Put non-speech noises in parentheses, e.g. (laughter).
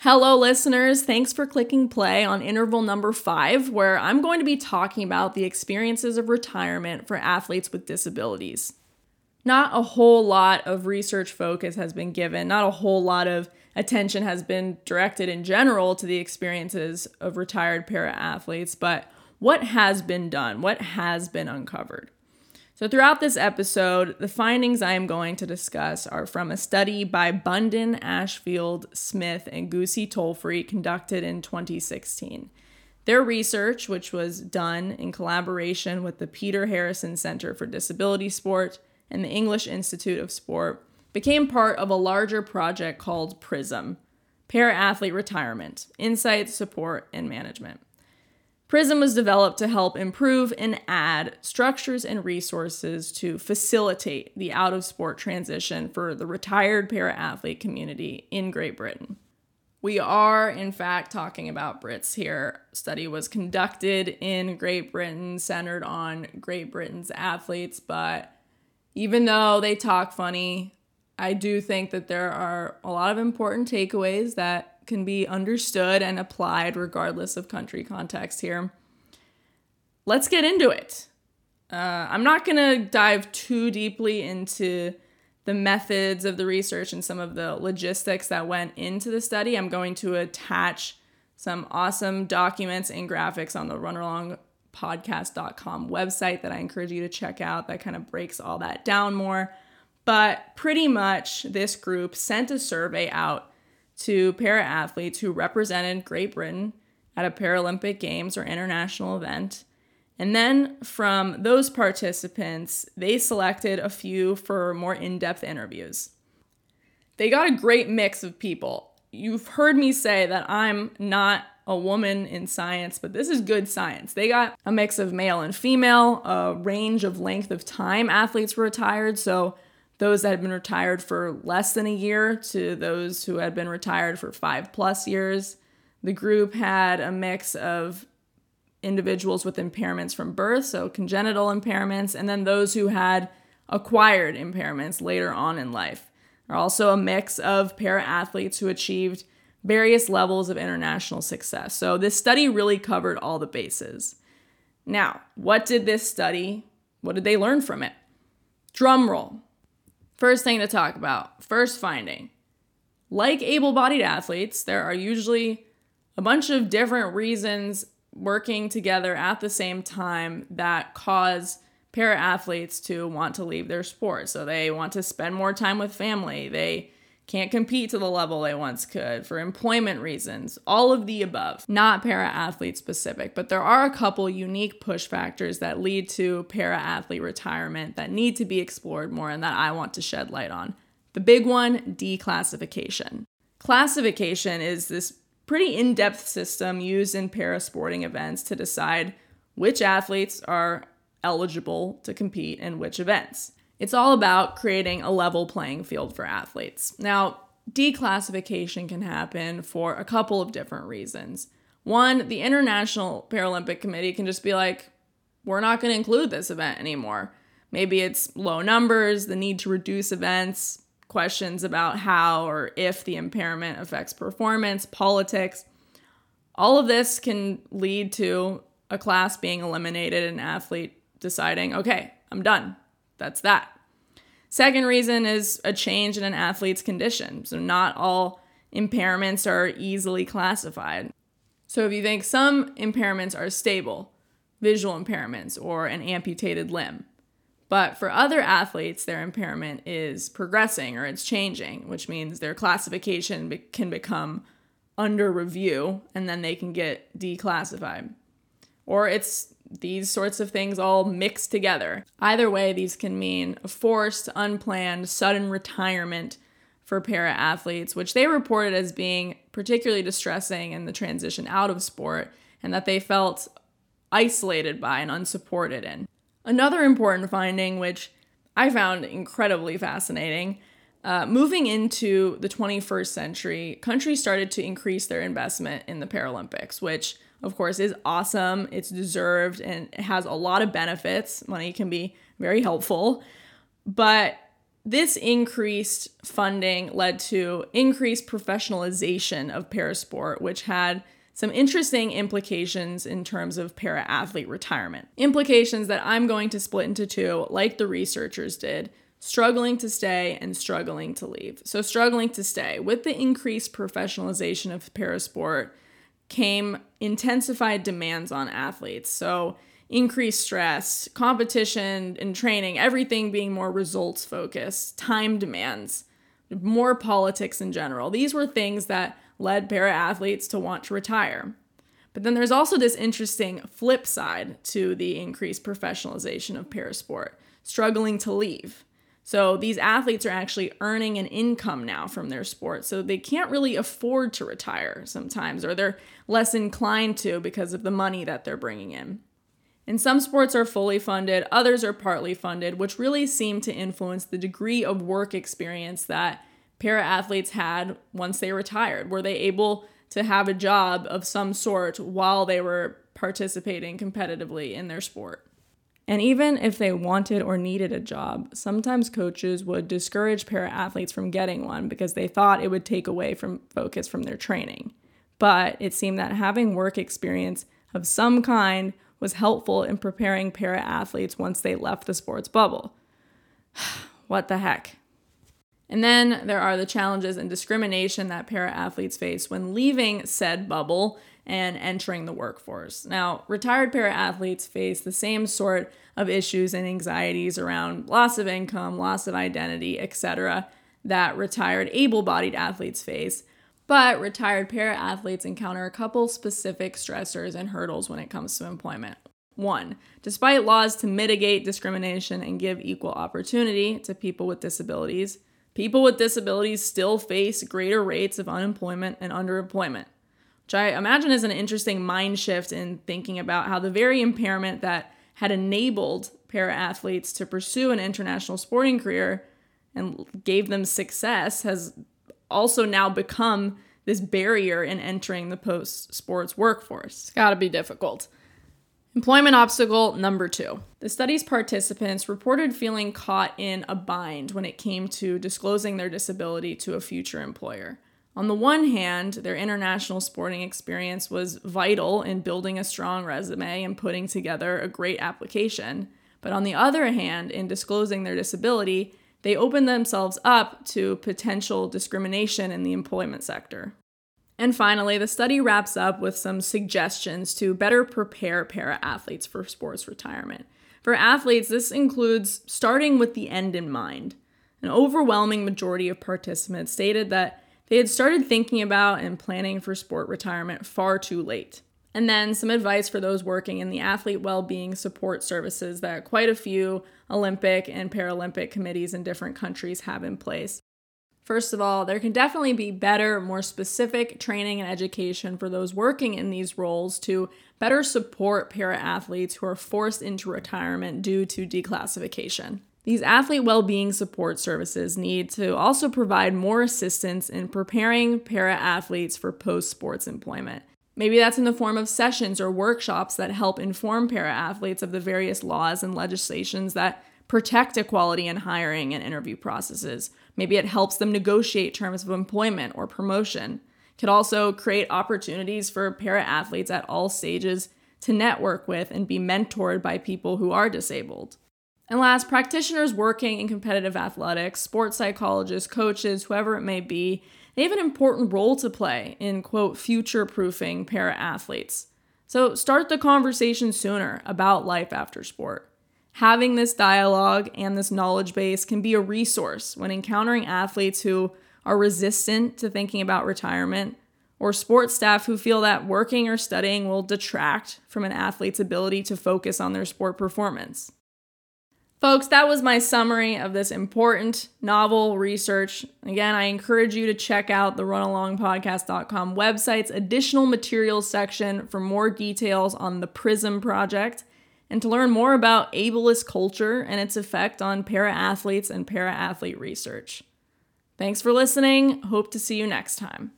Hello, listeners. Thanks for clicking play on interval number five, where I'm going to be talking about the experiences of retirement for athletes with disabilities. Not a whole lot of research focus has been given, not a whole lot of attention has been directed in general to the experiences of retired para athletes, but what has been done? What has been uncovered? So, throughout this episode, the findings I am going to discuss are from a study by Bundon, Ashfield, Smith, and Goosey Tolfrey conducted in 2016. Their research, which was done in collaboration with the Peter Harrison Center for Disability Sport and the English Institute of Sport, became part of a larger project called PRISM Para Athlete Retirement Insights, Support, and Management. PRISM was developed to help improve and add structures and resources to facilitate the out of sport transition for the retired para athlete community in Great Britain. We are, in fact, talking about Brits here. Study was conducted in Great Britain, centered on Great Britain's athletes, but even though they talk funny, I do think that there are a lot of important takeaways that can be understood and applied regardless of country context here. Let's get into it. Uh, I'm not going to dive too deeply into the methods of the research and some of the logistics that went into the study. I'm going to attach some awesome documents and graphics on the runalongpodcast.com website that I encourage you to check out that kind of breaks all that down more. But pretty much, this group sent a survey out to para athletes who represented Great Britain at a Paralympic Games or international event. And then from those participants, they selected a few for more in depth interviews. They got a great mix of people. You've heard me say that I'm not a woman in science, but this is good science. They got a mix of male and female, a range of length of time athletes were retired. So those that had been retired for less than a year to those who had been retired for five plus years. The group had a mix of individuals with impairments from birth, so congenital impairments, and then those who had acquired impairments later on in life. There are also a mix of para athletes who achieved various levels of international success. So this study really covered all the bases. Now, what did this study, what did they learn from it? Drum roll. First thing to talk about, first finding. Like able bodied athletes, there are usually a bunch of different reasons working together at the same time that cause para athletes to want to leave their sport. So they want to spend more time with family. They can't compete to the level they once could for employment reasons, all of the above. Not para athlete specific, but there are a couple unique push factors that lead to para athlete retirement that need to be explored more and that I want to shed light on. The big one declassification. Classification is this pretty in depth system used in para sporting events to decide which athletes are eligible to compete in which events. It's all about creating a level playing field for athletes. Now, declassification can happen for a couple of different reasons. One, the International Paralympic Committee can just be like, we're not going to include this event anymore. Maybe it's low numbers, the need to reduce events, questions about how or if the impairment affects performance, politics. All of this can lead to a class being eliminated an athlete deciding, okay, I'm done. That's that. Second reason is a change in an athlete's condition. So, not all impairments are easily classified. So, if you think some impairments are stable, visual impairments, or an amputated limb, but for other athletes, their impairment is progressing or it's changing, which means their classification be- can become under review and then they can get declassified. Or it's these sorts of things all mixed together. Either way, these can mean a forced, unplanned, sudden retirement for para athletes, which they reported as being particularly distressing in the transition out of sport and that they felt isolated by and unsupported in. Another important finding, which I found incredibly fascinating, uh, moving into the 21st century, countries started to increase their investment in the Paralympics, which of course, is awesome. It's deserved and it has a lot of benefits. Money can be very helpful. But this increased funding led to increased professionalization of parasport, which had some interesting implications in terms of para athlete retirement. Implications that I'm going to split into two, like the researchers did struggling to stay and struggling to leave. So, struggling to stay. With the increased professionalization of parasport came intensified demands on athletes. So, increased stress, competition and training, everything being more results focused, time demands, more politics in general. These were things that led para athletes to want to retire. But then there's also this interesting flip side to the increased professionalization of parasport, struggling to leave. So these athletes are actually earning an income now from their sport. So they can't really afford to retire sometimes, or they're less inclined to because of the money that they're bringing in. And some sports are fully funded, others are partly funded, which really seem to influence the degree of work experience that para athletes had once they retired. Were they able to have a job of some sort while they were participating competitively in their sport? And even if they wanted or needed a job, sometimes coaches would discourage para athletes from getting one because they thought it would take away from focus from their training. But it seemed that having work experience of some kind was helpful in preparing para athletes once they left the sports bubble. (sighs) what the heck? And then there are the challenges and discrimination that para athletes face when leaving said bubble and entering the workforce. Now, retired para athletes face the same sort of issues and anxieties around loss of income, loss of identity, etc., that retired able bodied athletes face. But retired para athletes encounter a couple specific stressors and hurdles when it comes to employment. One, despite laws to mitigate discrimination and give equal opportunity to people with disabilities, people with disabilities still face greater rates of unemployment and underemployment which I imagine is an interesting mind shift in thinking about how the very impairment that had enabled para athletes to pursue an international sporting career and gave them success has also now become this barrier in entering the post sports workforce. It's got to be difficult. Employment obstacle number two. The study's participants reported feeling caught in a bind when it came to disclosing their disability to a future employer. On the one hand, their international sporting experience was vital in building a strong resume and putting together a great application. But on the other hand, in disclosing their disability, they opened themselves up to potential discrimination in the employment sector. And finally, the study wraps up with some suggestions to better prepare para athletes for sports retirement. For athletes, this includes starting with the end in mind. An overwhelming majority of participants stated that they had started thinking about and planning for sport retirement far too late. And then some advice for those working in the athlete well being support services that quite a few Olympic and Paralympic committees in different countries have in place. First of all, there can definitely be better, more specific training and education for those working in these roles to better support para athletes who are forced into retirement due to declassification. These athlete well being support services need to also provide more assistance in preparing para athletes for post sports employment. Maybe that's in the form of sessions or workshops that help inform para athletes of the various laws and legislations that protect equality in hiring and interview processes. Maybe it helps them negotiate terms of employment or promotion. Could also create opportunities for para athletes at all stages to network with and be mentored by people who are disabled. And last, practitioners working in competitive athletics, sports psychologists, coaches, whoever it may be, they have an important role to play in, quote, future proofing para athletes. So start the conversation sooner about life after sport. Having this dialogue and this knowledge base can be a resource when encountering athletes who are resistant to thinking about retirement or sports staff who feel that working or studying will detract from an athlete's ability to focus on their sport performance. Folks, that was my summary of this important novel research. Again, I encourage you to check out the runalongpodcast.com website's additional materials section for more details on the PRISM project and to learn more about ableist culture and its effect on para athletes and para athlete research. Thanks for listening. Hope to see you next time.